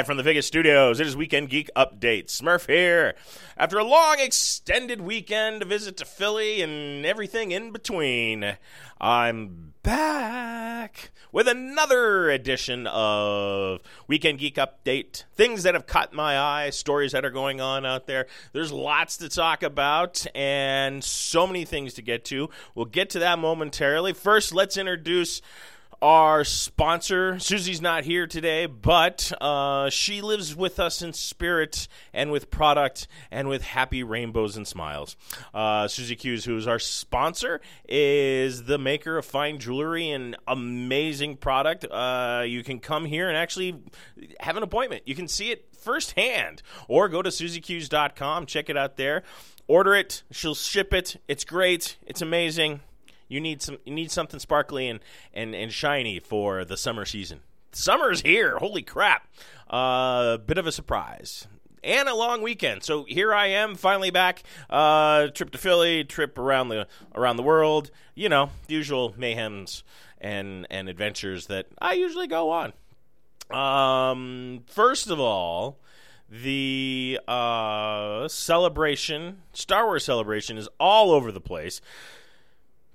Live from the Vegas studios, it is Weekend Geek Update. Smurf here. After a long, extended weekend, a visit to Philly, and everything in between, I'm back with another edition of Weekend Geek Update. Things that have caught my eye, stories that are going on out there. There's lots to talk about, and so many things to get to. We'll get to that momentarily. First, let's introduce our sponsor. Susie's not here today, but uh, she lives with us in spirit and with product and with happy rainbows and smiles. Uh, Susie Q's, who is our sponsor, is the maker of fine jewelry and amazing product. Uh, you can come here and actually have an appointment. You can see it firsthand, or go to susieq's.com, check it out there. Order it. She'll ship it. It's great. It's amazing you need some. You need something sparkly and and and shiny for the summer season. Summer's here. Holy crap! A uh, bit of a surprise and a long weekend. So here I am, finally back. Uh, trip to Philly, trip around the around the world. You know, usual mayhems and and adventures that I usually go on. Um, first of all, the uh, celebration, Star Wars celebration, is all over the place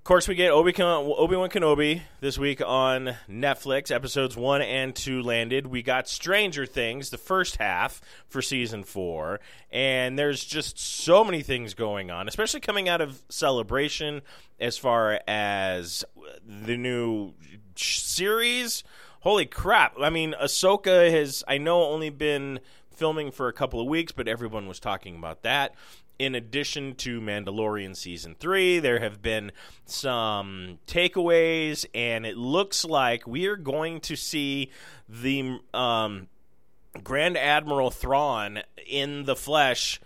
course, we get Obi Wan Kenobi this week on Netflix. Episodes one and two landed. We got Stranger Things, the first half for season four, and there's just so many things going on, especially coming out of Celebration as far as the new series. Holy crap! I mean, Ahsoka has I know only been filming for a couple of weeks, but everyone was talking about that in addition to Mandalorian season three, there have been some takeaways, and it looks like we are going to see the um, Grand Admiral Thrawn in the flesh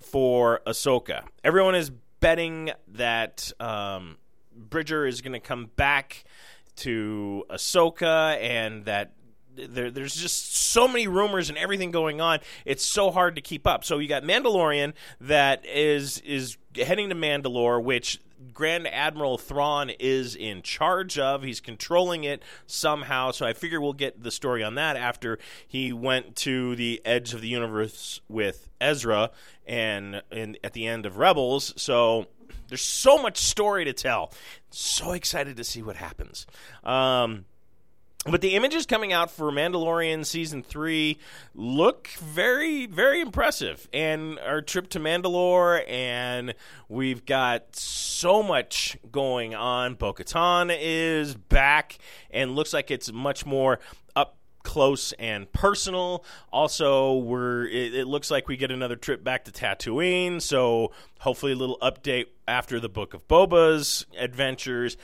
for Ahsoka. Everyone is betting that um, Bridger is going to come back to Ahsoka, and that there, there's just so many rumors and everything going on. It's so hard to keep up. So you got Mandalorian that is is heading to Mandalore, which Grand Admiral Thrawn is in charge of. He's controlling it somehow. So I figure we'll get the story on that after he went to the edge of the universe with Ezra and, and at the end of Rebels. So there's so much story to tell. So excited to see what happens. Um, but the images coming out for Mandalorian season three look very, very impressive. And our trip to Mandalore, and we've got so much going on. Bo Katan is back and looks like it's much more up close and personal. Also, we're it, it, looks like we get another trip back to Tatooine, so hopefully a little update after the Book of Boba's adventures.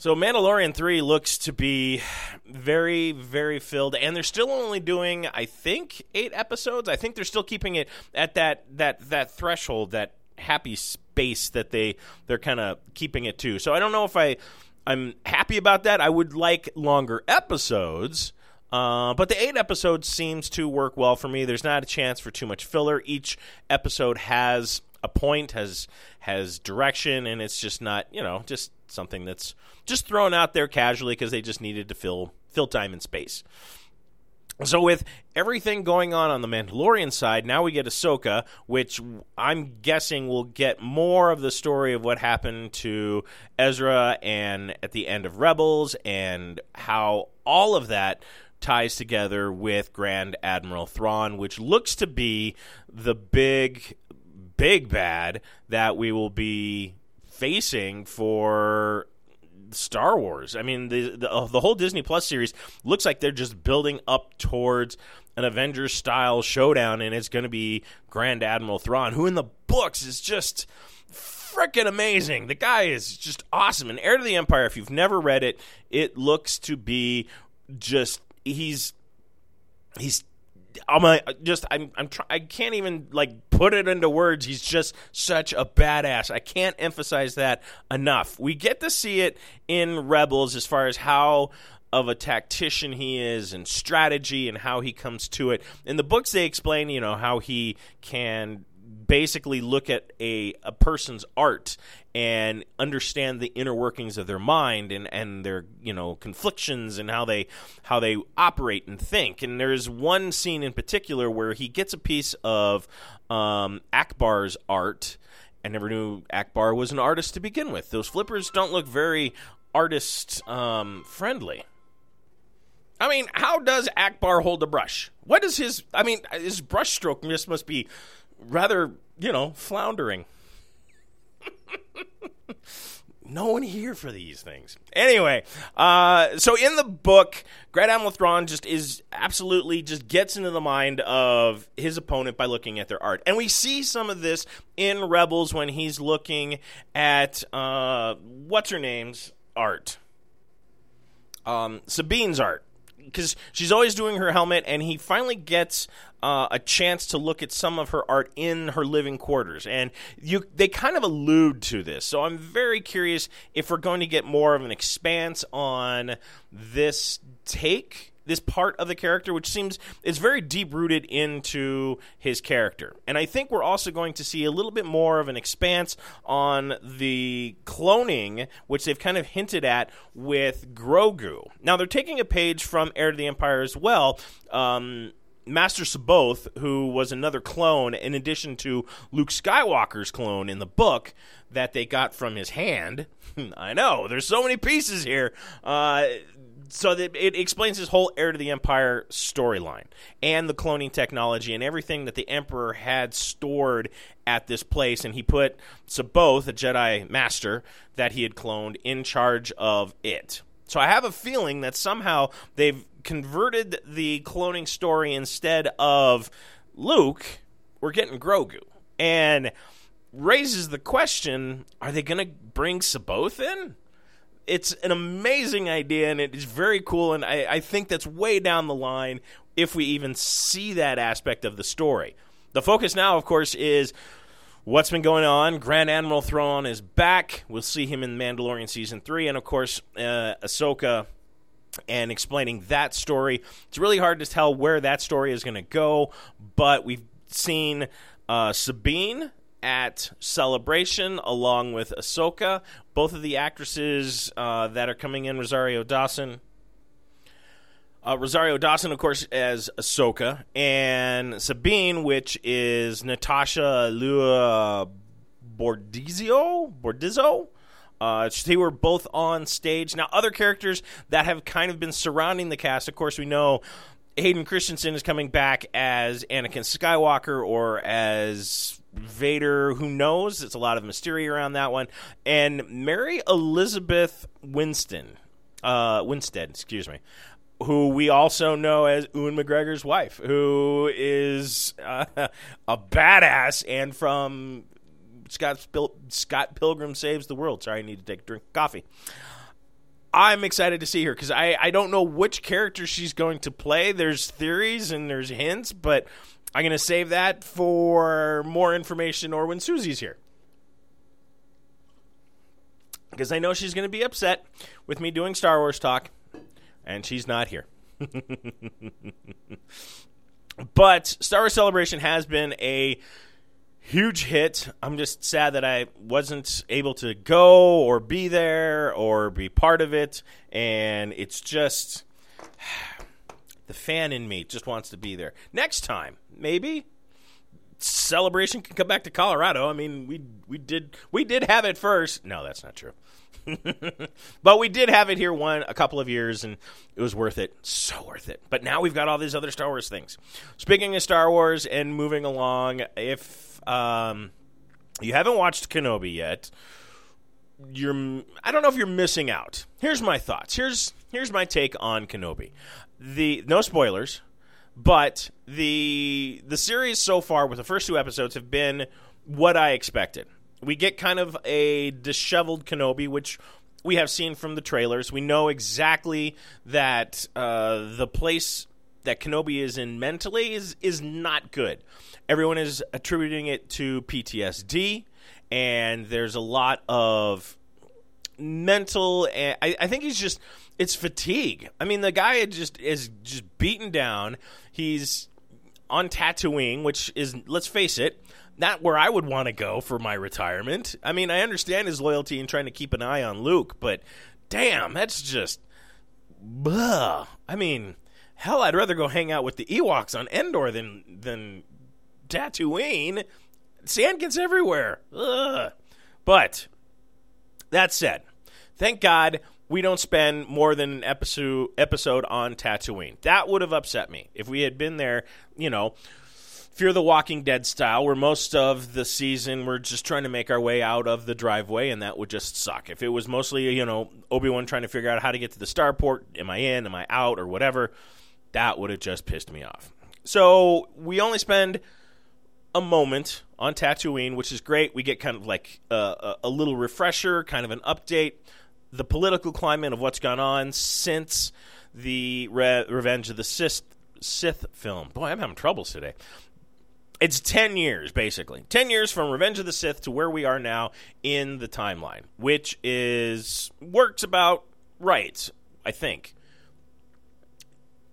So Mandalorian 3 looks to be very very filled and they're still only doing I think 8 episodes. I think they're still keeping it at that that that threshold that happy space that they they're kind of keeping it to. So I don't know if I I'm happy about that. I would like longer episodes. Uh, but the eight episodes seems to work well for me. There's not a chance for too much filler. Each episode has a point, has has direction, and it's just not you know just something that's just thrown out there casually because they just needed to fill fill time and space. So with everything going on on the Mandalorian side, now we get Ahsoka, which I'm guessing will get more of the story of what happened to Ezra and at the end of Rebels and how all of that ties together with Grand Admiral Thrawn, which looks to be the big big bad that we will be facing for Star Wars. I mean, the, the uh, the, whole Disney Plus series looks like they're just building up towards an Avengers style showdown, and it's going to be Grand Admiral Thrawn, who in the books is just freaking amazing. The guy is just awesome. And Heir to the Empire, if you've never read it, it looks to be just he's he's I'm a, just I'm I'm try, I can't even like put it into words. He's just such a badass. I can't emphasize that enough. We get to see it in Rebels as far as how of a tactician he is and strategy and how he comes to it. In the books they explain, you know, how he can basically look at a, a person's art and understand the inner workings of their mind and, and their you know conflictions and how they how they operate and think and there's one scene in particular where he gets a piece of um, Ackbar's art I never knew Ackbar was an artist to begin with those flippers don't look very artist um, friendly I mean, how does Ackbar hold a brush? What is his? I mean, his brush stroke just must be rather, you know, floundering. no one here for these things. Anyway, uh, so in the book, Grand Admiral Thrawn just is absolutely just gets into the mind of his opponent by looking at their art, and we see some of this in Rebels when he's looking at uh, what's her name's art, um, Sabine's art because she's always doing her helmet, and he finally gets uh, a chance to look at some of her art in her living quarters, and you they kind of allude to this. So I'm very curious if we're going to get more of an expanse on this take this part of the character, which seems is very deep rooted into his character. And I think we're also going to see a little bit more of an expanse on the cloning, which they've kind of hinted at with Grogu. Now they're taking a page from Heir to the Empire as well. Um, Master C'baoth, who was another clone, in addition to Luke Skywalker's clone in the book that they got from his hand. I know, there's so many pieces here. Uh, so that it explains his whole heir to the empire storyline and the cloning technology and everything that the emperor had stored at this place and he put C'baoth, a Jedi master that he had cloned in charge of it. So I have a feeling that somehow they've converted the cloning story instead of Luke, we're getting Grogu. And raises the question, are they going to bring C'baoth in? It's an amazing idea and it is very cool. And I, I think that's way down the line if we even see that aspect of the story. The focus now, of course, is what's been going on. Grand Admiral Thrawn is back. We'll see him in Mandalorian season three, and of course, uh, Ahsoka and explaining that story. It's really hard to tell where that story is going to go, but we've seen uh, Sabine at Celebration along with Ahsoka. Both of the actresses uh, that are coming in, Rosario Dawson. Uh, Rosario Dawson, of course, as Ahsoka, and Sabine, which is Natasha Lua Bordizio. Bordizzo? Uh, they were both on stage. Now, other characters that have kind of been surrounding the cast, of course, we know Hayden Christensen is coming back as Anakin Skywalker or as Vader, who knows? It's a lot of mystery around that one. And Mary Elizabeth Winston, uh, Winstead, excuse me, who we also know as Ewan McGregor's wife, who is uh, a badass and from Scott, Pil- Scott Pilgrim Saves the World. Sorry, I need to take a drink of coffee. I'm excited to see her because I, I don't know which character she's going to play. There's theories and there's hints, but I'm going to save that for more information or when Susie's here. Because I know she's going to be upset with me doing Star Wars talk, and she's not here. but Star Wars Celebration has been a huge hit. I'm just sad that I wasn't able to go or be there or be part of it. And it's just the fan in me just wants to be there. Next time, maybe celebration can come back to Colorado. I mean, we we did we did have it first. No, that's not true. but we did have it here one a couple of years and it was worth it. So worth it. But now we've got all these other Star Wars things. Speaking of Star Wars and moving along, if um, you haven't watched Kenobi yet, you're I don't know if you're missing out. Here's my thoughts. Here's here's my take on Kenobi. The no spoilers, but the the series so far with the first two episodes have been what I expected. We get kind of a disheveled Kenobi, which we have seen from the trailers. We know exactly that uh, the place that Kenobi is in mentally is is not good. Everyone is attributing it to PTSD, and there's a lot of mental. Eh, I, I think he's just it's fatigue. I mean, the guy just is just beaten down. He's on Tatooine, which is let's face it, not where I would want to go for my retirement. I mean, I understand his loyalty and trying to keep an eye on Luke, but damn, that's just. Blah. I mean, hell, I'd rather go hang out with the Ewoks on Endor than than Tatooine. Sand gets everywhere. Ugh. But that said, thank God we don't spend more than an episode episode on Tatooine. That would have upset me if we had been there. You know, Fear the Walking Dead style, where most of the season we're just trying to make our way out of the driveway, and that would just suck. If it was mostly, you know, Obi Wan trying to figure out how to get to the starport, am I in, am I out, or whatever, that would have just pissed me off. So we only spend a moment on Tatooine, which is great. We get kind of like a, a little refresher, kind of an update, the political climate of what's gone on since the Re- Revenge of the Sith, Sith film. Boy, I'm having troubles today. It's 10 years, basically. 10 years from Revenge of the Sith to where we are now in the timeline, which is works about right, I think.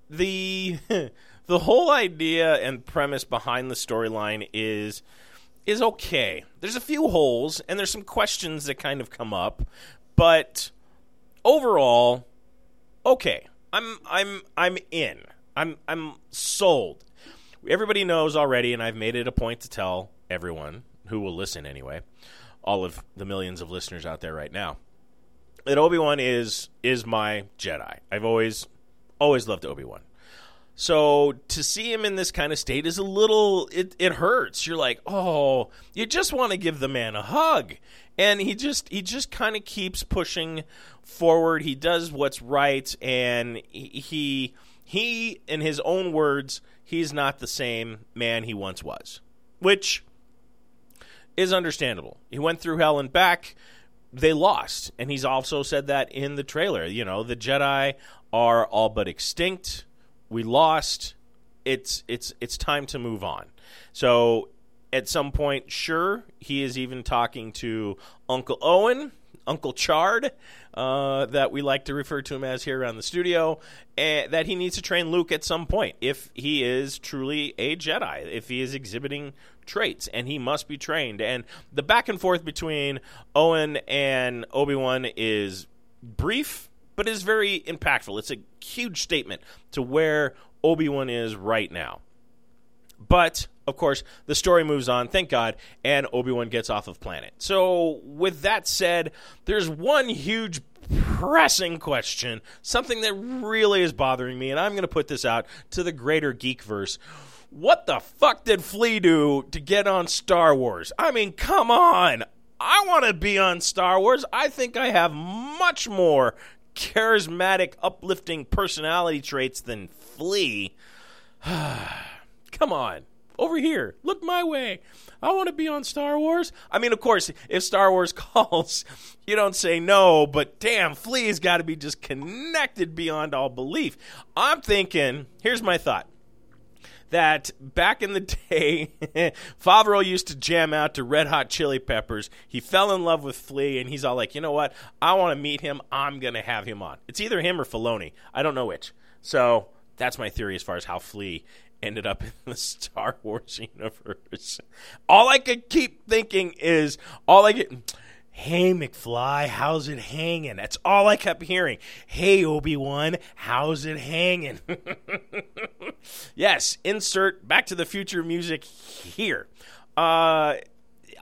The the whole idea and premise behind the storyline is is okay. There's a few holes and there's some questions that kind of come up, but overall okay. I'm I'm I'm in. I'm I'm sold everybody knows already, and I've made it a point to tell everyone who will listen anyway, all of the millions of listeners out there right now, that Obi Wan is is my Jedi. I've always always loved Obi Wan. So to see him in this kind of state is a little it, it hurts. You're like, oh, you just want to give the man a hug. And he just he just kind of keeps pushing forward. He does what's right and he he in his own words he's not the same man he once was, which is understandable. He went through hell and back. They lost. And he's also said that in the trailer. You know, the Jedi are all but extinct. We lost. It's it's it's time to move on. So at some point, sure, he is even talking to Uncle Owen, Uncle Chard, uh, that we like to refer to him as here around the studio, and that he needs to train Luke at some point if he is truly a Jedi, if he is exhibiting traits, and he must be trained. And the back and forth between Owen and Obi Wan is brief, but it is very impactful. It's a huge statement to where Obi Wan is right now. But of course, the story moves on, thank God, and Obi Wan gets off of planet. So, with that said, there's one huge pressing question, something that really is bothering me, and I'm going to put this out to the greater geekverse. What the fuck did Flea do to get on Star Wars? I mean, come on. I want to be on Star Wars. I think I have much more charismatic, uplifting personality traits than Flea. come on over here. Look my way. I want to be on Star Wars. I mean, of course, if Star Wars calls, you don't say no, but damn, Flea's got to be just connected beyond all belief. I'm thinking, here's my thought. That back in the day, Favreau used to jam out to Red Hot Chili Peppers. He fell in love with Flea, and he's all like, you know what? I want to meet him. I'm going to have him on. It's either him or Filoni. I don't know which. So that's my theory as far as how Flea ended up in the Star Wars universe. All I could keep thinking is all I get. Hey McFly, how's it hanging? That's all I kept hearing. Hey Obi Wan, how's it hanging? yes, insert Back to the Future music here. Uh,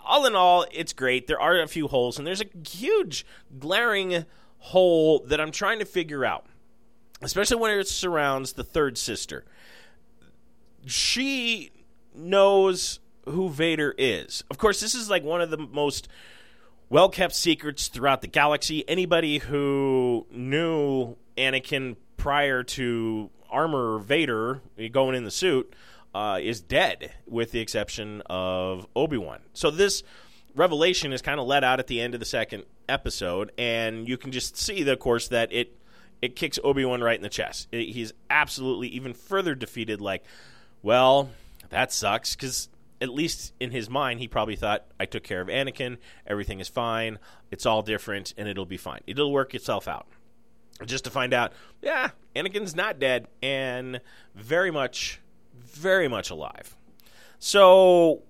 all in all, it's great. There are a few holes, and there's a huge glaring hole that I'm trying to figure out, especially when it surrounds the third sister she knows who Vader is. Of course, this is like one of the most well kept secrets throughout the galaxy. Anybody who knew Anakin prior to Armor Vader going in the suit uh, is dead, with the exception of Obi Wan. So this revelation is kind of let out at the end of the second episode, and you can just see, of course, that it it kicks Obi Wan right in the chest. It, he's absolutely even further defeated. Like, well, that sucks because at least in his mind, he probably thought, I took care of Anakin. Everything is fine. It's all different, and it'll be fine. It'll work itself out. Just to find out, yeah, Anakin's not dead and very much, very much alive. So,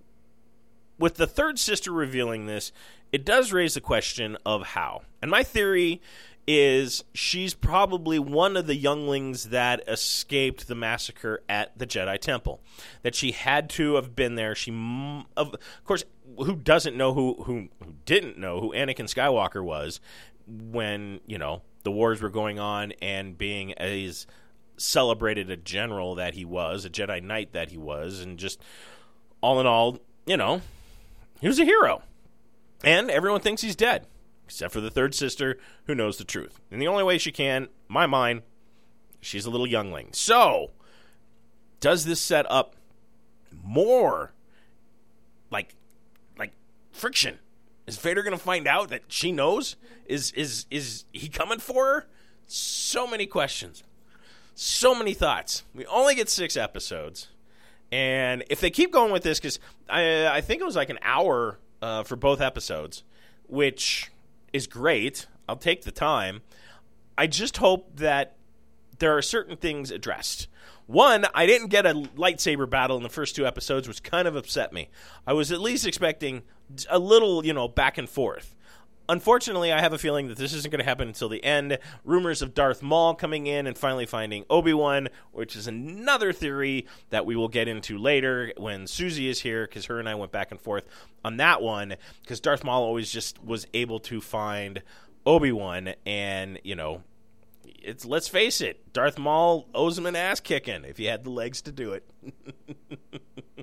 with the third sister revealing this, it does raise the question of how. And my theory is she's probably one of the younglings that escaped the massacre at the Jedi Temple. That she had to have been there. She, of course, who doesn't know who who, who didn't know who Anakin Skywalker was when you know the wars were going on and being as celebrated a general that he was, a Jedi Knight that he was, and just all in all, you know, he was a hero. And everyone thinks he's dead except for the third sister who knows the truth. And the only way she can, my mind, she's a little youngling. So, does this set up more like like friction? Is Vader going to find out that she knows? Is is is he coming for her? So many questions. So many thoughts. We only get 6 episodes. And if they keep going with this cuz I I think it was like an hour uh, for both episodes, which is great. I'll take the time. I just hope that there are certain things addressed. One, I didn't get a lightsaber battle in the first two episodes, which kind of upset me. I was at least expecting a little, you know, back and forth. Unfortunately, I have a feeling that this isn't going to happen until the end. Rumors of Darth Maul coming in and finally finding Obi Wan, which is another theory that we will get into later when Susie is here, because her and I went back and forth on that one. Because Darth Maul always just was able to find Obi Wan, and you know, it's let's face it, Darth Maul owes him an ass kicking if he had the legs to do it.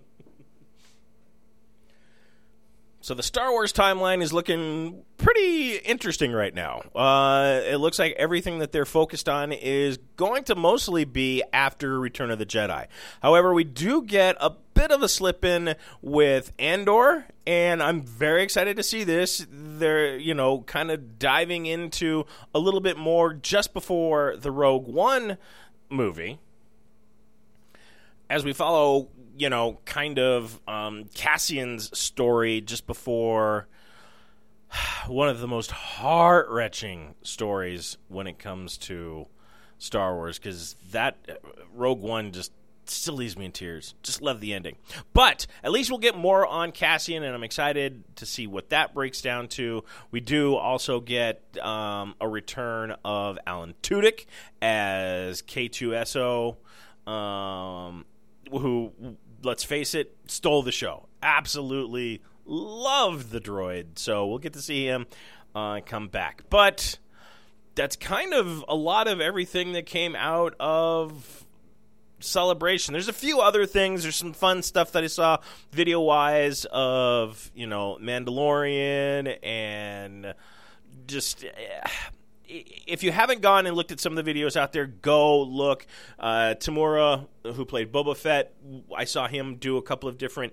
So the Star Wars timeline is looking pretty interesting right now. Uh, it looks like everything that they're focused on is going to mostly be after Return of the Jedi. However, we do get a bit of a slip in with Andor, and I'm very excited to see this. They're, you know, kind of diving into a little bit more just before the Rogue One movie as we follow you know, kind of um, Cassian's story just before one of the most heart wrenching stories when it comes to Star Wars because that uh, Rogue One just still leaves me in tears. Just love the ending. But at least we'll get more on Cassian, and I'm excited to see what that breaks down to. We do also get um, a return of Alan Tudyk as K2SO. Um, who, let's face it, stole the show. Absolutely loved the droid. So we'll get to see him uh, come back. But that's kind of a lot of everything that came out of celebration. There's a few other things. There's some fun stuff that I saw video wise of, you know, Mandalorian and just. If you haven't gone and looked at some of the videos out there, go look. Uh, Temuera, who played Boba Fett, I saw him do a couple of different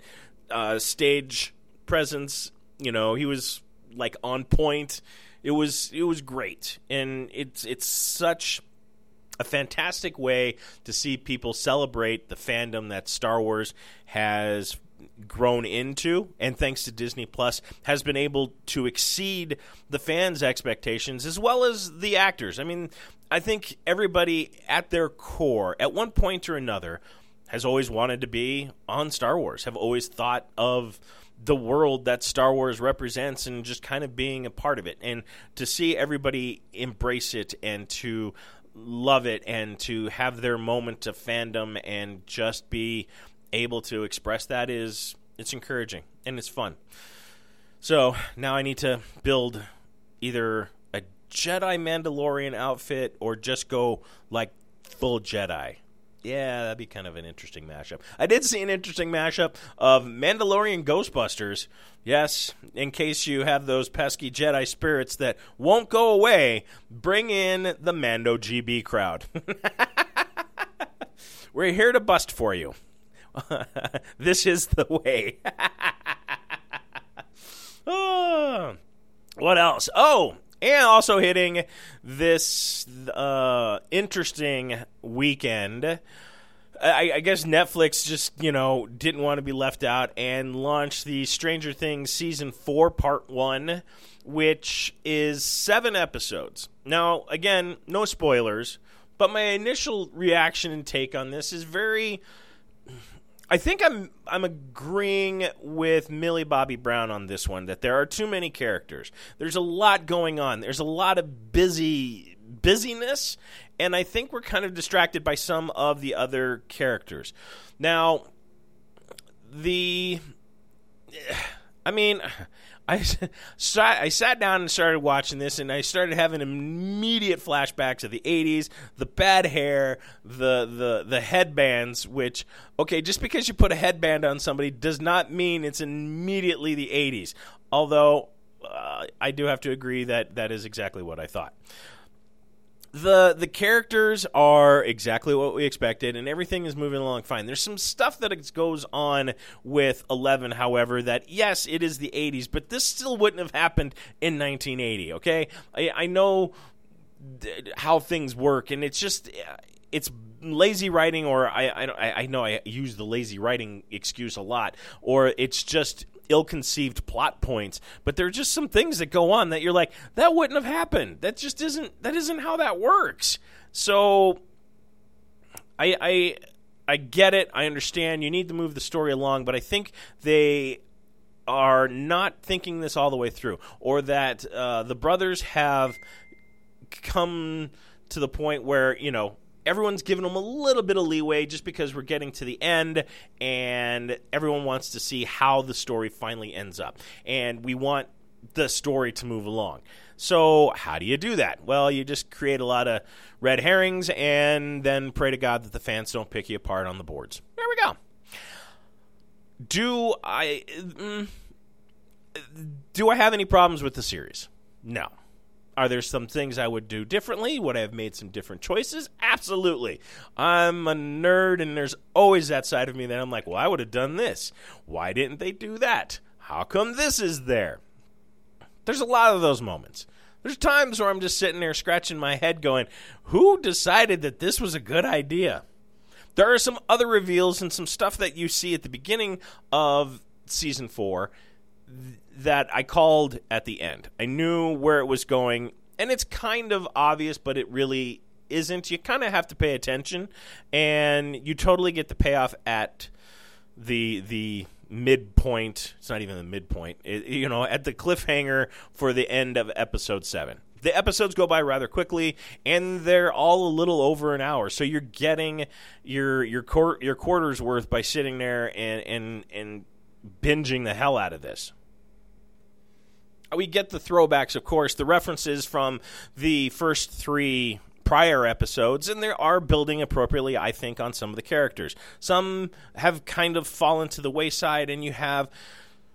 uh, stage presence. You know, he was like on point. It was it was great, and it's it's such a fantastic way to see people celebrate the fandom that Star Wars has grown into and thanks to Disney Plus has been able to exceed the fans expectations as well as the actors. I mean, I think everybody at their core at one point or another has always wanted to be on Star Wars, have always thought of the world that Star Wars represents and just kind of being a part of it. And to see everybody embrace it and to love it and to have their moment of fandom and just be able to express that is it's encouraging and it's fun. So now I need to build either a Jedi Mandalorian outfit or just go like full Jedi. Yeah, that'd be kind of an interesting mashup. I did see an interesting mashup of Mandalorian Ghostbusters. Yes, in case you have those pesky Jedi spirits that won't go away, bring in the Mando GB crowd. We're here to bust for you. this is the way. oh, what else? Oh, And also hitting this uh, interesting weekend. I, I, guess Netflix just, you know, didn't want to be left out and launched the Stranger Things Season 4, Part 1, which is seven episodes. Now, again, no spoilers, but my initial reaction and take on this is very I think I'm I'm agreeing with Millie Bobby Brown on this one that there are too many characters. There's a lot going on. There's a lot of busy busyness and I think we're kind of distracted by some of the other characters. Now the I mean I, I sat down and started watching this, and I started having immediate flashbacks of the '80s, the bad hair, the the the headbands. Which, okay, just because you put a headband on somebody does not mean it's immediately the '80s. Although uh, I do have to agree that that is exactly what I thought the the characters are exactly what we expected and everything is moving along fine. There's some stuff that goes on with 11 however that yes it is the 80s but this still wouldn't have happened in 1980 okay? I, I know how things work and it's just uh, it's lazy writing or I, I i know i use the lazy writing excuse a lot or it's just ill-conceived plot points, but there are just some things that go on that you're like, that wouldn't have happened. That just isn't that isn't how that works. So I I I get it. I understand. You need to move the story along, but I think they are not thinking this all the way through, or that uh, the brothers have come to the point where you know everyone's giving them a little bit of leeway just because we're getting to the end and everyone wants to see how the story finally ends up. And we want the story to move along. So, how do you do that? Well, you just create a lot of red herrings and then pray to God that the fans don't pick you apart on the boards. There we go. Do I mm, do I have any problems with the series? No. Are there some things I would do differently? Would I have made some different choices? Absolutely. I'm a nerd, and there's always that side of me that I'm like, well, I would have done this. Why didn't they do that? How come this is there? There's a lot of those moments. There's times where I'm just sitting there scratching my head going, who decided that this was a good idea? There are some other reveals and some stuff that you see at the beginning of season four that I called at the end. I knew where it was going, and it's kind of obvious, but it really isn't. You kind of have to pay attention, and you totally get the payoff at the the midpoint. It's not even the midpoint. It, you know, at the cliffhanger for the end of episode seven. The episodes go by rather quickly, and they're all a little over an hour. So you're getting your your quor- your quarters worth by sitting there and and and binging the hell out of this we get the throwbacks, of course, the references from the first three prior episodes, and they are building appropriately, I think, on some of the characters. Some have kind of fallen to the wayside, and you have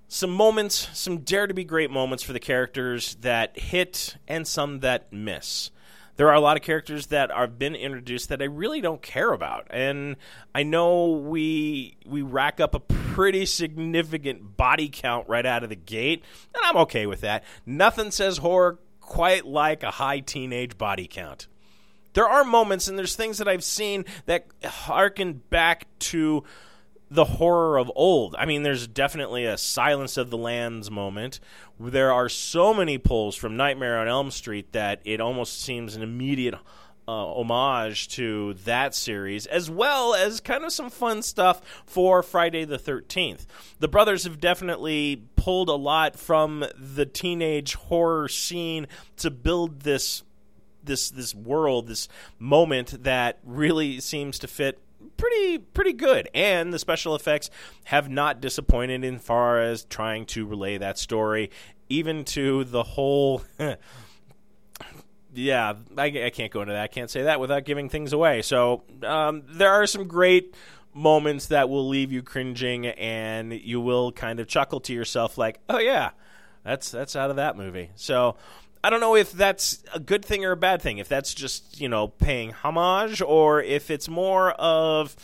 some moments, some dare to be great moments for the characters that hit and some that miss there are a lot of characters that have been introduced that I really don't care about, and I know we we rack up a pretty significant body count right out of the gate, and I'm okay with that. Nothing says horror quite like a high teenage body count. There are moments and there's things that I've seen that harken back to the horror of old. I mean, there's definitely a Silence of the Lambs moment. There are so many pulls from Nightmare on Elm Street that it almost seems an immediate uh, homage to that series, as well as kind of some fun stuff for Friday the 13th. The brothers have definitely pulled a lot from the teenage horror scene to build this this this world, this moment that really seems to fit pretty pretty good. And the special effects have not disappointed in far as trying to relay that story even to the whole yeah I, I, can't go into that. I can't say that without giving things away. So um, there are some great moments that will leave you cringing and you will kind of chuckle to yourself like oh yeah that's that's out of that movie. So I don't know if that's a good thing or a bad thing. If that's just you know paying homage, or if it's more of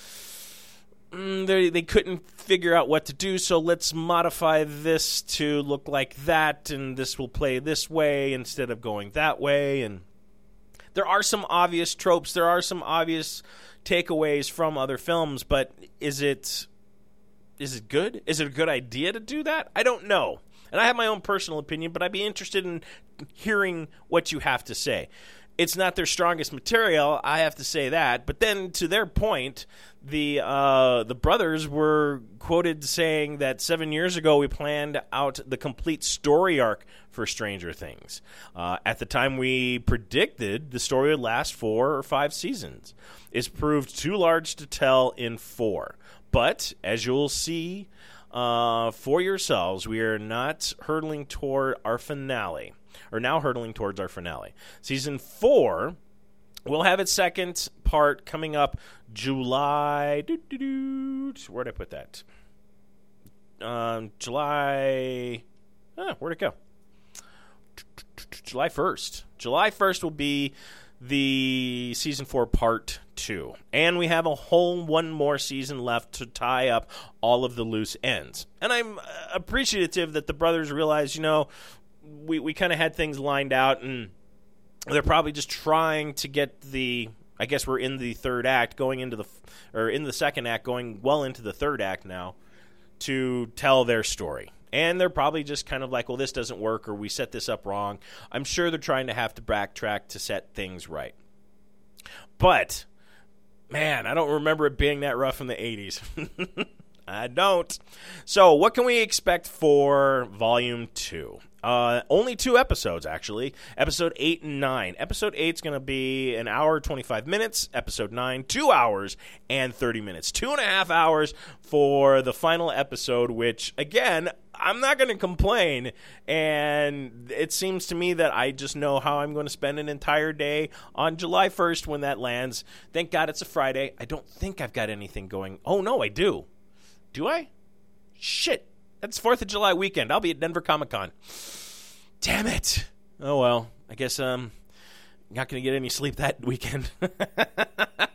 mm, they they couldn't figure out what to do, so let's modify this to look like that, and this will play this way instead of going that way. And there are some obvious tropes, there are some obvious takeaways from other films, but is it is it good? Is it a good idea to do that? I don't know. And I have my own personal opinion, but I'd be interested in hearing what you have to say. It's not their strongest material, I have to say that. But then, to their point, the uh, the brothers were quoted saying that seven years ago we planned out the complete story arc for Stranger Things. Uh, at the time, we predicted the story would last four or five seasons. It's proved too large to tell in four. But as you'll see uh, for yourselves, we are not hurtling toward our finale, or now hurtling towards our finale. Season four will have its second part coming up July. Where'd I put that? Um, July. Ah, where'd it go? July 1st. July 1st will be the season four part two. And we have a whole one more season left to tie up all of the loose ends. And I'm uh, appreciative that the brothers realize, you know, we, we kind of had things lined out and they're probably just trying to get the I guess we're in the third act going into the or in the second act going well into the third act now to tell their story. And they're probably just kind of like, well, this doesn't work, or we set this up wrong. I'm sure they're trying to have to backtrack to set things right. But, man, I don't remember it being that rough in the 80s. I don't. So, what can we expect for Volume 2? Uh, only two episodes, actually. Episode 8 and 9. Episode 8 is going to be an hour, 25 minutes. Episode 9, two hours and 30 minutes. Two and a half hours for the final episode, which, again, I'm not going to complain. And it seems to me that I just know how I'm going to spend an entire day on July 1st when that lands. Thank God it's a Friday. I don't think I've got anything going. Oh, no, I do. Do I? Shit. That's 4th of July weekend. I'll be at Denver Comic Con. Damn it. Oh, well. I guess um not going to get any sleep that weekend.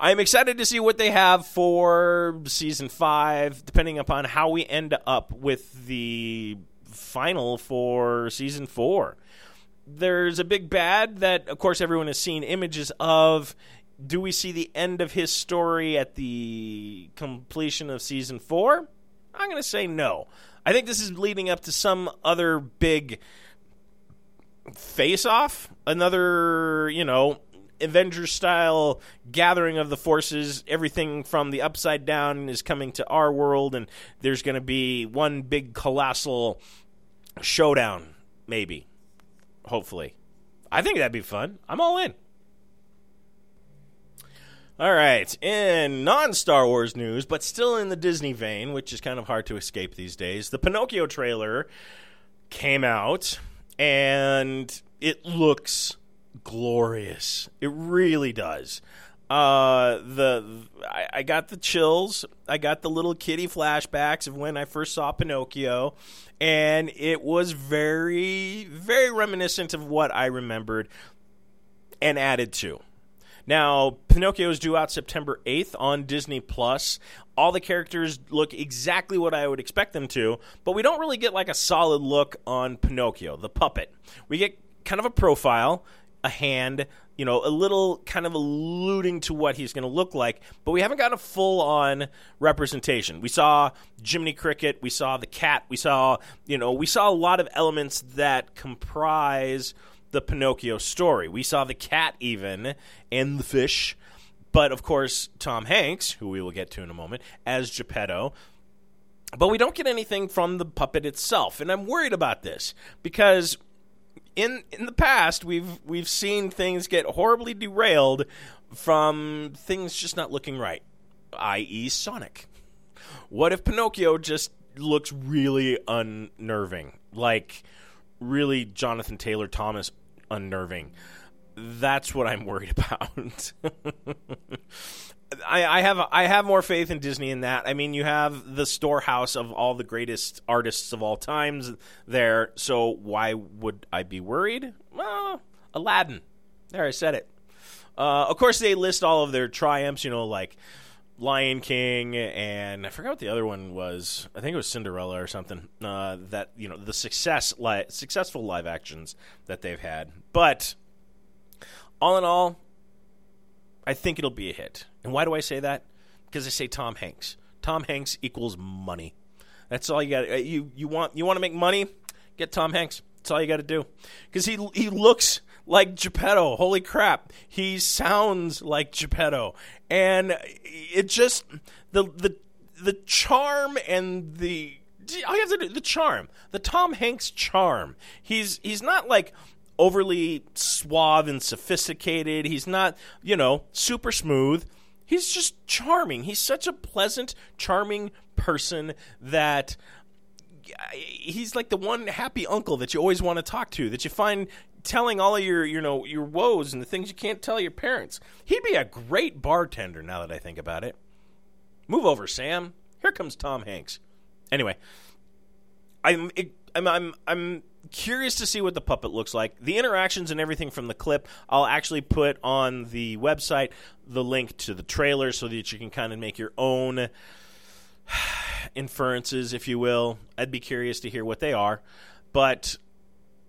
I'm excited to see what they have for season five, depending upon how we end up with the final for season four. There's a big bad that, of course, everyone has seen images of. Do we see the end of his story at the completion of season four? I'm going to say no. I think this is leading up to some other big face off, another, you know, Avengers style gathering of the forces. Everything from the upside down is coming to our world, and there's going to be one big colossal showdown, maybe. Hopefully. I think that'd be fun. I'm all in. All right, in non Star Wars news, but still in the Disney vein, which is kind of hard to escape these days, the Pinocchio trailer came out and it looks glorious. It really does. Uh, the I, I got the chills. I got the little kitty flashbacks of when I first saw Pinocchio, and it was very, very reminiscent of what I remembered and added to. Now, Pinocchio is due out September 8th on Disney Plus. All the characters look exactly what I would expect them to, but we don't really get like a solid look on Pinocchio, the puppet. We get kind of a profile a hand, you know, a little kind of alluding to what he's going to look like, but we haven't got a full on representation. We saw Jiminy Cricket, we saw the cat, we saw, you know, we saw a lot of elements that comprise the Pinocchio story. We saw the cat even and the fish, but of course, Tom Hanks, who we will get to in a moment, as Geppetto. But we don't get anything from the puppet itself, and I'm worried about this because in in the past we've we've seen things get horribly derailed from things just not looking right, i.e., Sonic. What if Pinocchio just looks really unnerving, like really Jonathan Taylor Thomas unnerving? That's what I'm worried about. I, I, have I have more faith in Disney in that. I mean, you have the storehouse of all the greatest artists of all times there. So why would I be worried? Well, Aladdin. There, I said it. Uh, of course, they list all of their triumphs. You know, like Lion King, and I forgot what the other one was. I think it was Cinderella or something. Uh, that you know the success li- successful live actions that they've had, but all in all, I think it'll be a hit. And why do I say that? Because I say Tom Hanks. Tom Hanks equals money. That's all you got. Uh, you you want you want to make money? Get Tom Hanks. That's all you got to do. Because he he looks like Geppetto. Holy crap! He sounds like Geppetto, and it just the the the charm and the you have to do the charm, the Tom Hanks charm. He's he's not like overly suave and sophisticated. He's not you know super smooth. He's just charming. He's such a pleasant, charming person that he's like the one happy uncle that you always want to talk to that you find telling all of your you know your woes and the things you can't tell your parents he'd be a great bartender now that i think about it move over sam here comes tom hanks anyway i'm i'm i'm, I'm curious to see what the puppet looks like the interactions and everything from the clip i'll actually put on the website the link to the trailer so that you can kind of make your own inferences, if you will. I'd be curious to hear what they are. But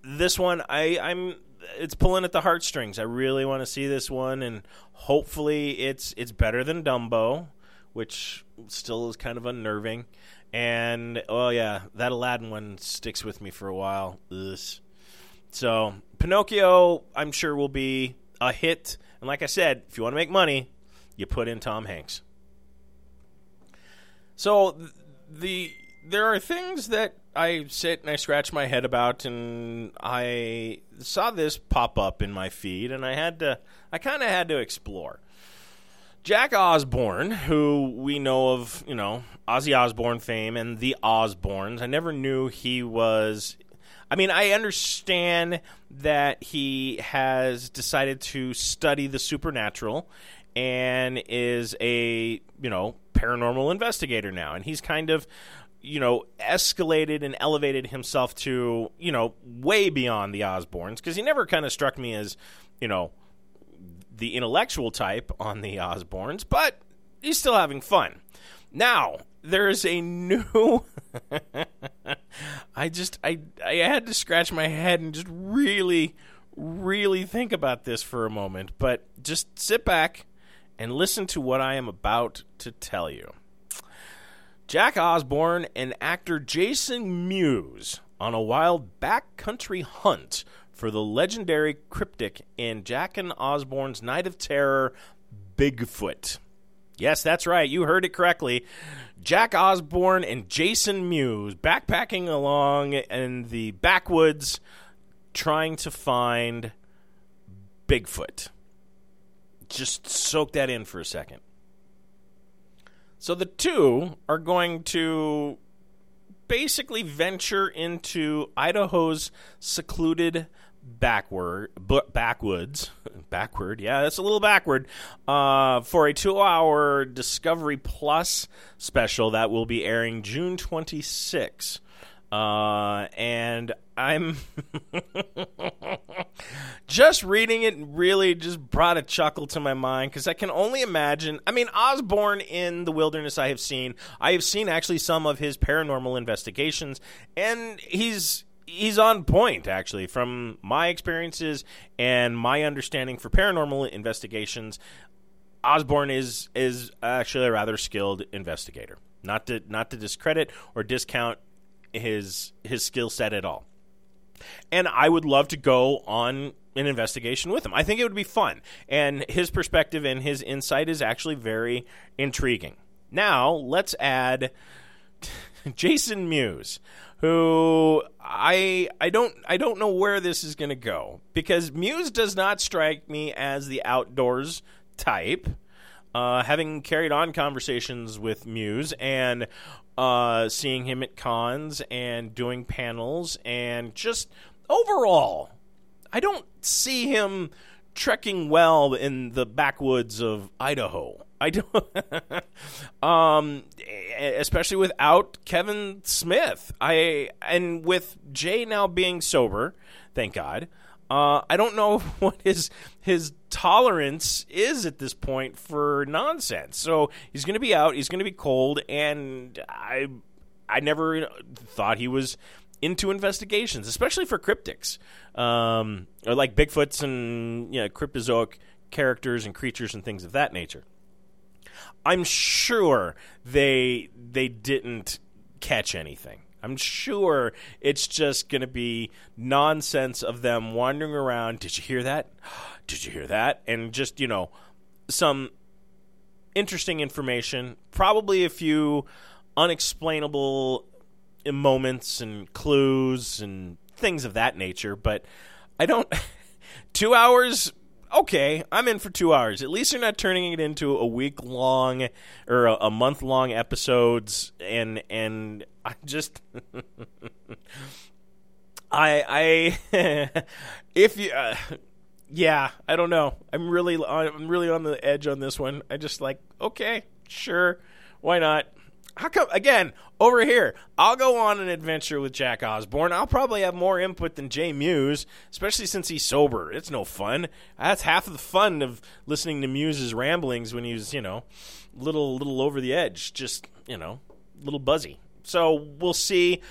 this one, I, I'm it's pulling at the heartstrings. I really want to see this one, and hopefully, it's it's better than Dumbo, which still is kind of unnerving. And oh yeah, that Aladdin one sticks with me for a while. Ugh. So Pinocchio, I'm sure will be a hit. And like I said, if you want to make money, you put in Tom Hanks. So the there are things that I sit and I scratch my head about, and I saw this pop up in my feed, and I had to, I kind of had to explore. Jack Osbourne, who we know of, you know, Ozzy Osbourne fame and the Osbournes. I never knew he was. I mean, I understand that he has decided to study the supernatural and is a, you know, paranormal investigator now, and he's kind of you know, escalated and elevated himself to, you know, way beyond the Osbournes because he never kind of struck me as, you know, the intellectual type on the Osbournes, but he's still having fun. Now, there's a new I just I I had to scratch my head and just really really think about this for a moment, but just sit back and listen to what I am about to tell you. Jack Osbourne and actor Jason Mewes on a wild backcountry hunt for the legendary cryptid in Jack and Osbourne's Night of Terror, Bigfoot. Yes, that's right. You heard it correctly. Jack Osbourne and Jason Mewes backpacking along in the backwoods trying to find Bigfoot just soak that in for a second. So the two are going to basically venture into Idaho's secluded backward b- backwoods backward yeah that's a little backward uh, for a two-hour discovery plus special that will be airing june 26 uh, and I'm just reading it really just brought a chuckle to my mind because I can only imagine. I mean, Osbourne in the wilderness, I have seen. I have seen actually some of his paranormal investigations, and he's he's on point actually from my experiences and my understanding for paranormal investigations. osbourne is is actually a rather skilled investigator. Not to not to discredit or discount his his skill set at all. And I would love to go on an investigation with him. I think it would be fun. And his perspective and his insight is actually very intriguing. Now, let's add Jason Mewes, who I I don't I don't know where this is going to go because Mewes does not strike me as the outdoors type. Uh, having carried on conversations with Mewes and uh, seeing him at cons and doing panels, and just overall, I don't see him trekking well in the backwoods of Idaho. I don't, um, especially without Kevin Smith. I and with Jay now being sober, thank God. Uh, I don't know what his his tolerance is at this point for nonsense. So he's going to be out. He's going to be cold, and I I never thought he was into investigations, especially for cryptids, um, or like Bigfoots and you know, cryptozoic characters and creatures and things of that nature. I'm sure they they didn't catch anything. I'm sure it's just going to be nonsense of them wandering around. Did you hear that? Did you hear that? And just, you know, some interesting information, probably a few unexplainable moments and clues and things of that nature, but I don't. two hours okay, I'm in for two hours. At least they're not turning it into a week long or a, a month long episodes, and and I just. I I if you uh, yeah I don't know I'm really I'm really on the edge on this one I just like okay sure why not how come again over here? I'll go on an adventure with Jack Osbourne. I'll probably have more input than Jay Mewes, especially since he's sober. It's no fun. That's half of the fun of listening to Mewes's ramblings when he's you know, little little over the edge, just you know, little buzzy. So we'll see.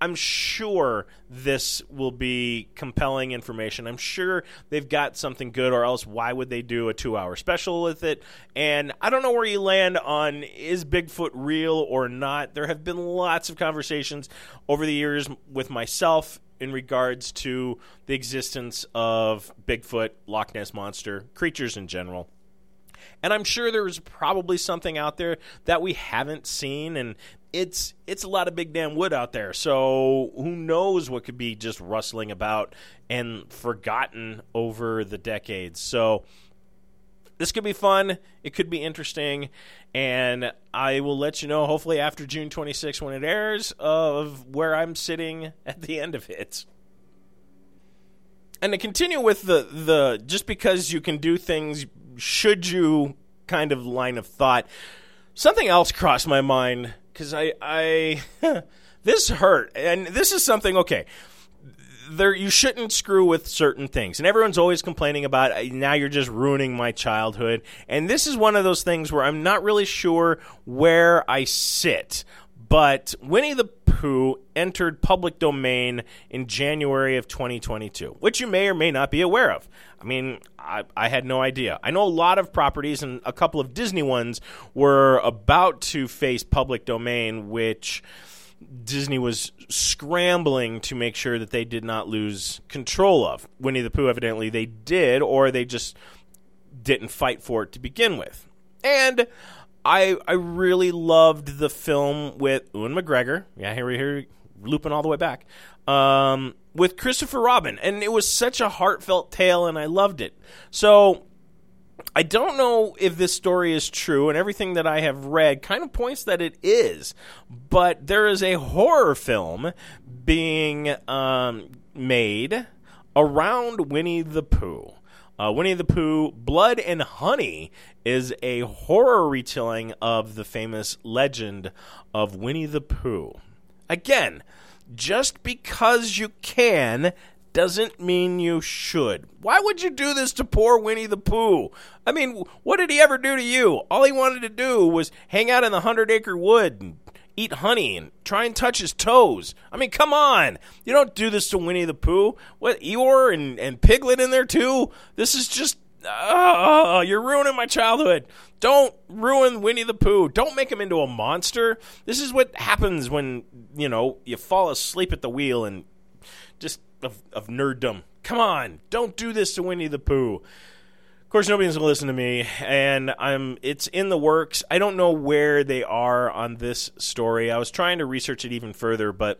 I'm sure this will be compelling information. I'm sure they've got something good, or else why would they do a two hour special with it? And I don't know where you land on is Bigfoot real or not. There have been lots of conversations over the years with myself in regards to the existence of Bigfoot, Loch Ness Monster, creatures in general. And I'm sure there's probably something out there that we haven't seen, and it's it's a lot of big damn wood out there. So who knows what could be just rustling about and forgotten over the decades. So this could be fun. It could be interesting, and I will let you know hopefully after June 26 when it airs of where I'm sitting at the end of it. And to continue with the the just because you can do things should you kind of line of thought. Something else crossed my mind because I, I this hurt, and this is something. Okay, there you shouldn't screw with certain things, and everyone's always complaining about now you're just ruining my childhood, and this is one of those things where I'm not really sure where I sit. But Winnie the Pooh entered public domain in January of 2022, which you may or may not be aware of. I mean, I, I, had no idea. I know a lot of properties, and a couple of Disney ones were about to face public domain, which Disney was scrambling to make sure that they did not lose control of. Winnie the Pooh, evidently, they did, or they just didn't fight for it to begin with. And I I really loved the film with Ewan McGregor. Yeah, here we here looping all the way back. Um, with Christopher Robin, and it was such a heartfelt tale, and I loved it. So I don't know if this story is true, and everything that I have read kind of points that it is. But there is a horror film being um, made around Winnie the Pooh. Uh, Winnie the Pooh, Blood and Honey is a horror retelling of the famous legend of Winnie the Pooh. Again, just because you can doesn't mean you should. Why would you do this to poor Winnie the Pooh? I mean, what did he ever do to you? All he wanted to do was hang out in the Hundred Acre Wood and eat honey and try and touch his toes. I mean, come on. You don't do this to Winnie the Pooh. What, Eeyore and, and Piglet in there too? This is just Oh, you're ruining my childhood. Don't ruin Winnie the Pooh. Don't make him into a monster. This is what happens when, you know, you fall asleep at the wheel and just of, of nerddom. Come on. Don't do this to Winnie the Pooh. Course, nobody's going to listen to me, and I'm. It's in the works. I don't know where they are on this story. I was trying to research it even further, but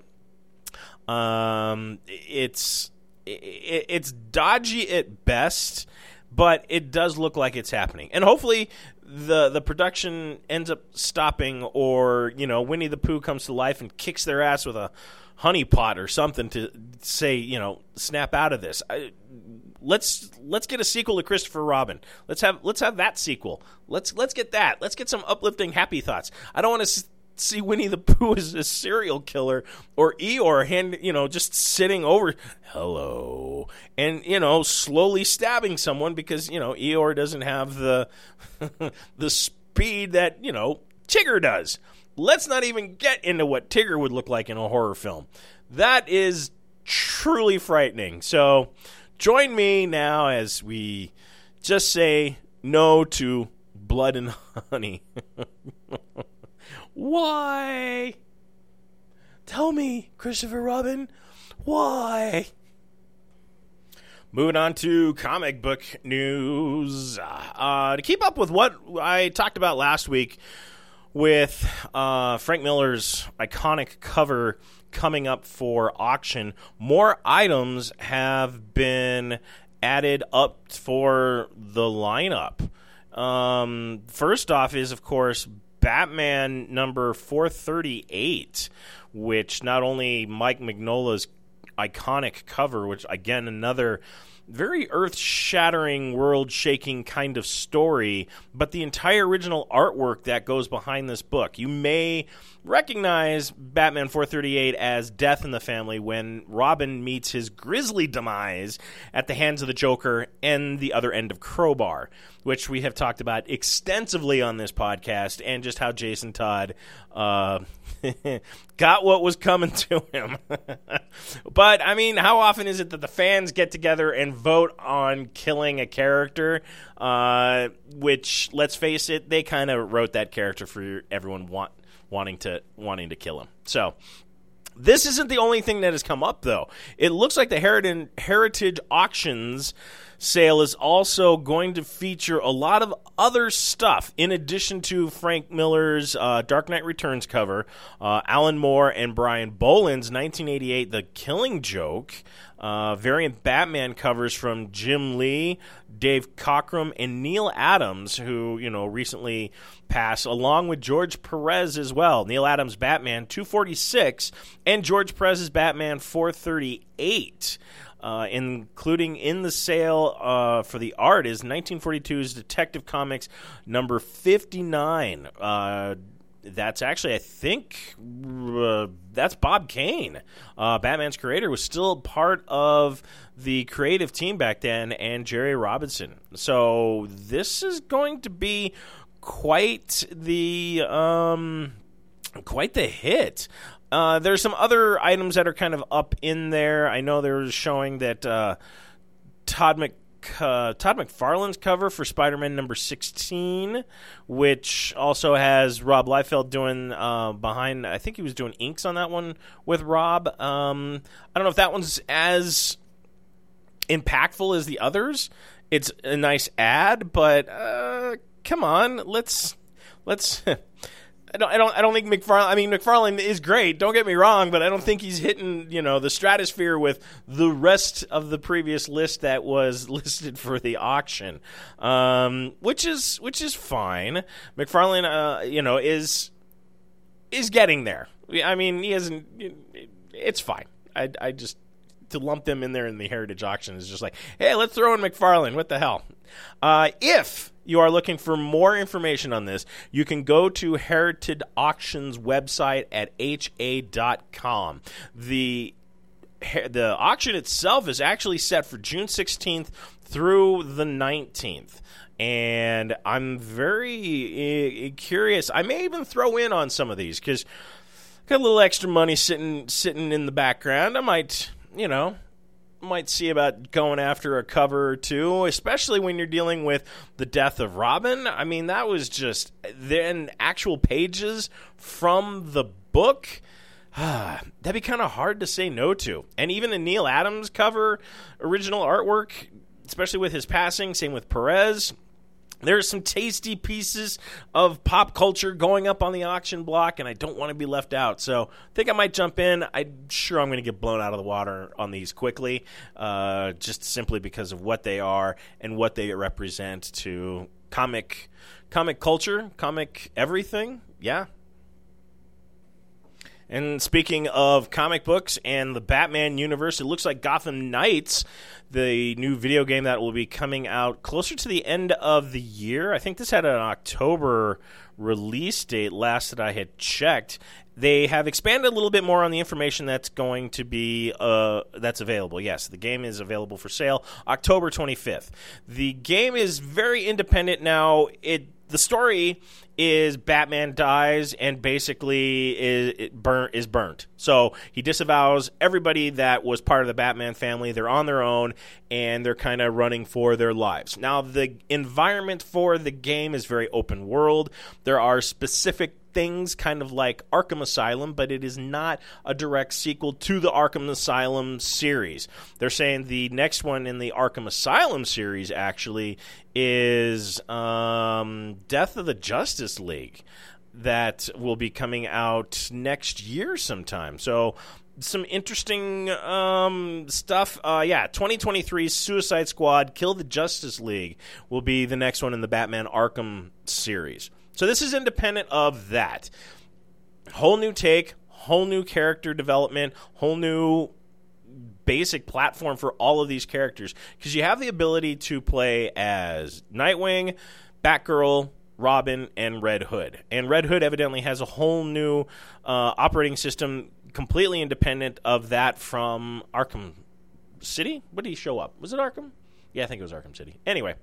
um, it's it, it's dodgy at best but it does look like it's happening. And hopefully the the production ends up stopping or, you know, Winnie the Pooh comes to life and kicks their ass with a honey pot or something to say, you know, snap out of this. I, let's let's get a sequel to Christopher Robin. Let's have let's have that sequel. Let's let's get that. Let's get some uplifting happy thoughts. I don't want to see Winnie the Pooh as a serial killer or Eeyore hand you know just sitting over hello and you know slowly stabbing someone because you know Eeyore doesn't have the the speed that you know Tigger does. Let's not even get into what Tigger would look like in a horror film. That is truly frightening. So join me now as we just say no to blood and honey. Why? Tell me, Christopher Robin, why? Moving on to comic book news. Uh, to keep up with what I talked about last week with uh, Frank Miller's iconic cover coming up for auction, more items have been added up for the lineup. Um, first off, is of course Batman number 438, which not only Mike Mignola's iconic cover, which again, another very earth shattering, world shaking kind of story, but the entire original artwork that goes behind this book. You may recognize Batman 438 as Death in the Family when Robin meets his grisly demise at the hands of the Joker and the other end of Crowbar, which we have talked about extensively on this podcast, and just how Jason Todd uh, got what was coming to him. but, I mean, how often is it that the fans get together and vote on killing a character? Uh, which, let's face it, they kind of wrote that character for everyone want wanting to wanting to kill him. So this isn't the only thing that has come up, though. It looks like the Heritage, Heritage Auctions sale is also going to feature a lot of other stuff in addition to Frank Miller's uh, Dark Knight Returns cover, uh, Alan Moore and Brian Bolland's 1988 The Killing Joke, uh, variant Batman covers from Jim Lee, Dave Cockrum, and Neal Adams, who you know recently passed, along with George Perez as well. Neal Adams' Batman 246 and George Perez's Batman 438. Uh, including in the sale uh, for the art is 1942's Detective Comics number 59. Uh, that's actually, I think, uh, that's Bob Kane. Uh, Batman's creator was still part of the creative team back then, and Jerry Robinson. So this is going to be quite the um, quite the hit. Uh, there's some other items that are kind of up in there. I know they're showing that uh, Todd Mc uh, Todd McFarlane's cover for Spider-Man number 16, which also has Rob Liefeld doing uh, behind. I think he was doing inks on that one with Rob. Um, I don't know if that one's as impactful as the others. It's a nice ad, but uh, come on, let's let's I don't, I don't, I don't think McFarlane. I mean, McFarlane is great. Don't get me wrong, but I don't think he's hitting, you know, the stratosphere with the rest of the previous list that was listed for the auction, um, which is which is fine. McFarlane, uh, you know, is is getting there. I mean, he hasn't. It's fine. I, I just to lump them in there in the heritage auction is just like, hey, let's throw in McFarlane. What the hell? Uh, if you are looking for more information on this, you can go to Heritage Auctions website at ha.com. The the auction itself is actually set for June 16th through the 19th and I'm very uh, curious. I may even throw in on some of these because got a little extra money sitting sitting in the background. I might, you know, might see about going after a cover or two, especially when you're dealing with the death of Robin. I mean, that was just then actual pages from the book. That'd be kind of hard to say no to. And even the Neal Adams cover, original artwork, especially with his passing, same with Perez. There's some tasty pieces of pop culture going up on the auction block, and I don't want to be left out. So I think I might jump in. I'm sure I'm going to get blown out of the water on these quickly, uh, just simply because of what they are and what they represent to comic comic culture, comic everything. Yeah. And speaking of comic books and the Batman universe, it looks like Gotham Knights, the new video game that will be coming out closer to the end of the year. I think this had an October release date last that I had checked. They have expanded a little bit more on the information that's going to be uh, that's available. Yes, the game is available for sale October 25th. The game is very independent now. It the story is Batman dies and basically is burnt is burnt. So he disavows everybody that was part of the Batman family. They're on their own and they're kind of running for their lives. Now the environment for the game is very open world. There are specific things kind of like Arkham Asylum, but it is not a direct sequel to the Arkham Asylum series. They're saying the next one in the Arkham Asylum series actually is um, Death of the Justice League that will be coming out next year sometime. So some interesting um, stuff. Uh, yeah, 2023 Suicide Squad Kill the Justice League will be the next one in the Batman Arkham series. So this is independent of that. Whole new take, whole new character development, whole new basic platform for all of these characters because you have the ability to play as Nightwing, Batgirl, Robin, and Red Hood. And Red Hood evidently has a whole new uh, operating system completely independent of that from Arkham City. What did he show up? Was it Arkham? Yeah, I think it was Arkham City. Anyway,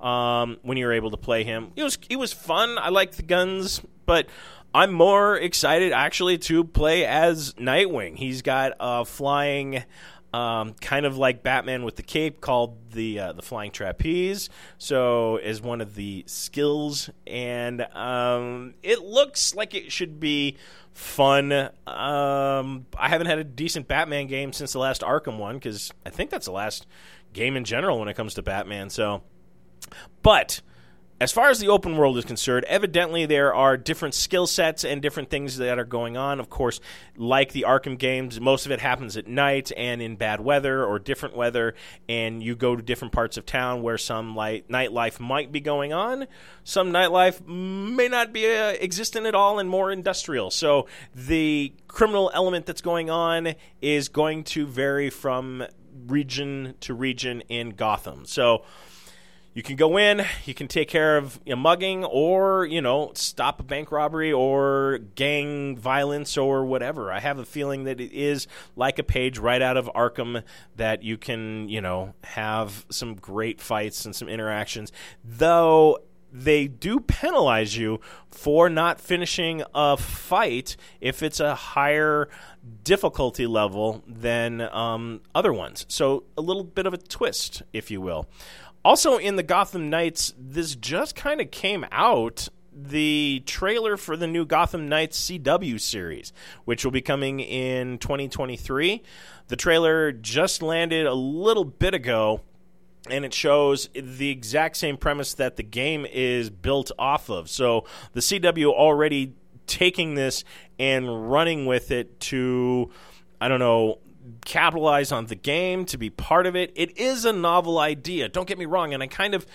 um, when you were able to play him, it was it was fun. I liked the guns, but I'm more excited actually to play as Nightwing. He's got a flying. Um, kind of like Batman with the cape, called the uh, the flying trapeze. So, is one of the skills, and um, it looks like it should be fun. Um, I haven't had a decent Batman game since the last Arkham one because I think that's the last game in general when it comes to Batman. So, but as far as the open world is concerned, evidently there are different skill sets and different things that are going on. Of course, like the Arkham games, most of it happens at night and in bad weather or different weather, and you go to different parts of town where some light, nightlife might be going on. Some nightlife may not be uh, existent at all and more industrial. So the criminal element that's going on is going to vary from region to region in Gotham. So you can go in, you can take care of a mugging, or you know, stop a bank robbery or gang violence or whatever. I have a feeling that it is like a page right out of Arkham that you can, you know, have some great fights and some interactions. Though they do penalize you for not finishing a fight if it's a higher difficulty level than um, other ones. So a little bit of a twist, if you will. Also, in the Gotham Knights, this just kind of came out the trailer for the new Gotham Knights CW series, which will be coming in 2023. The trailer just landed a little bit ago, and it shows the exact same premise that the game is built off of. So the CW already taking this and running with it to, I don't know, capitalize on the game, to be part of it. It is a novel idea. Don't get me wrong, and I kind of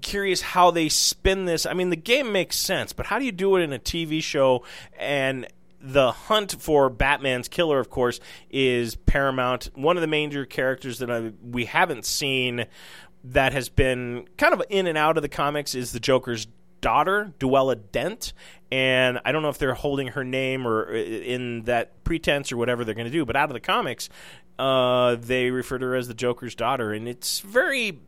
curious how they spin this. I mean, the game makes sense, but how do you do it in a TV show and the hunt for Batman's killer, of course, is paramount. One of the major characters that I, we haven't seen that has been kind of in and out of the comics is the Joker's daughter, Duella Dent, and I don't know if they're holding her name or uh, in that pretense or whatever they're going to do, but out of the comics, uh, they refer to her as the Joker's daughter, and it's very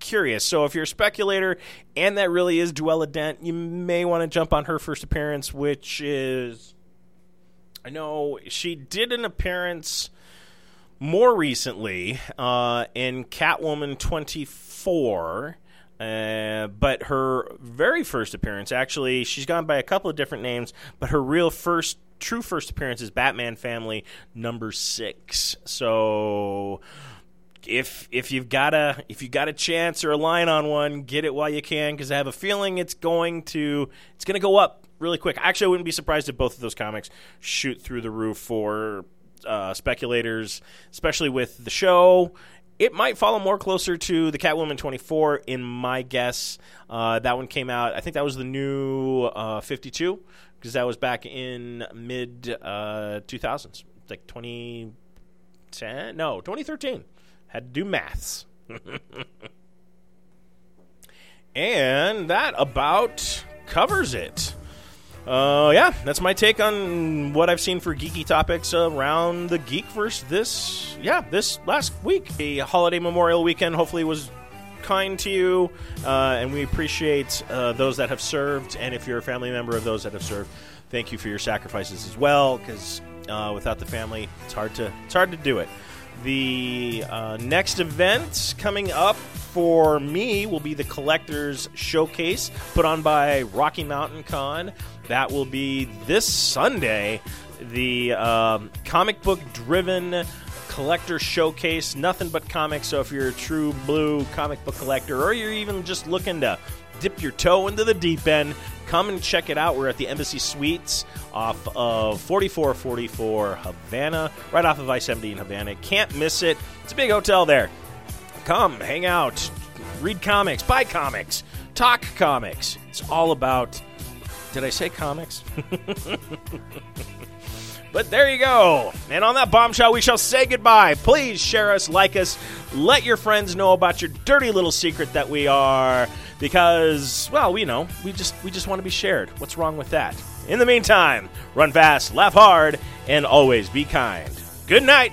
curious. So if you're a speculator and that really is Duella Dent, you may want to jump on her first appearance, which is I know she did an appearance more recently uh, in Catwoman 24 uh, but her very first appearance, actually, she's gone by a couple of different names, but her real first, true first appearance is Batman Family number six. So if if you've got a if you got a chance or a line on one, get it while you can because I have a feeling it's going to it's going to go up really quick. Actually, I wouldn't be surprised if both of those comics shoot through the roof for uh, speculators, especially with the show It might follow more closer to the Catwoman 24 in my guess. Uh, that one came out, I think that was the new uh, 52, because that was back in mid uh, 2000s, like 2010, no, 2013. Had to do maths. and that about covers it. Uh, yeah, that's my take on what I've seen for geeky topics around the Geekverse this, yeah, this last week. A holiday Memorial weekend hopefully was kind to you, uh, and we appreciate uh, those that have served. And if you're a family member of those that have served, thank you for your sacrifices as well. Because uh, without the family, it's hard to it's hard to do it. The uh, next event coming up for me will be the Collectors Showcase put on by Rocky Mountain Con. That will be this Sunday. The um, comic book driven collector showcase, nothing but comics. So if you're a true blue comic book collector, or you're even just looking to dip your toe into the deep end, come and check it out. We're at the Embassy Suites off of 4444 Havana, right off of I 70 in Havana. Can't miss it. It's a big hotel there. Come, hang out, read comics, buy comics, talk comics. It's all about. Did I say comics? But there you go. And on that bombshell, we shall say goodbye. Please share us, like us, let your friends know about your dirty little secret that we are. Because, well, we know we just we just want to be shared. What's wrong with that? In the meantime, run fast, laugh hard, and always be kind. Good night.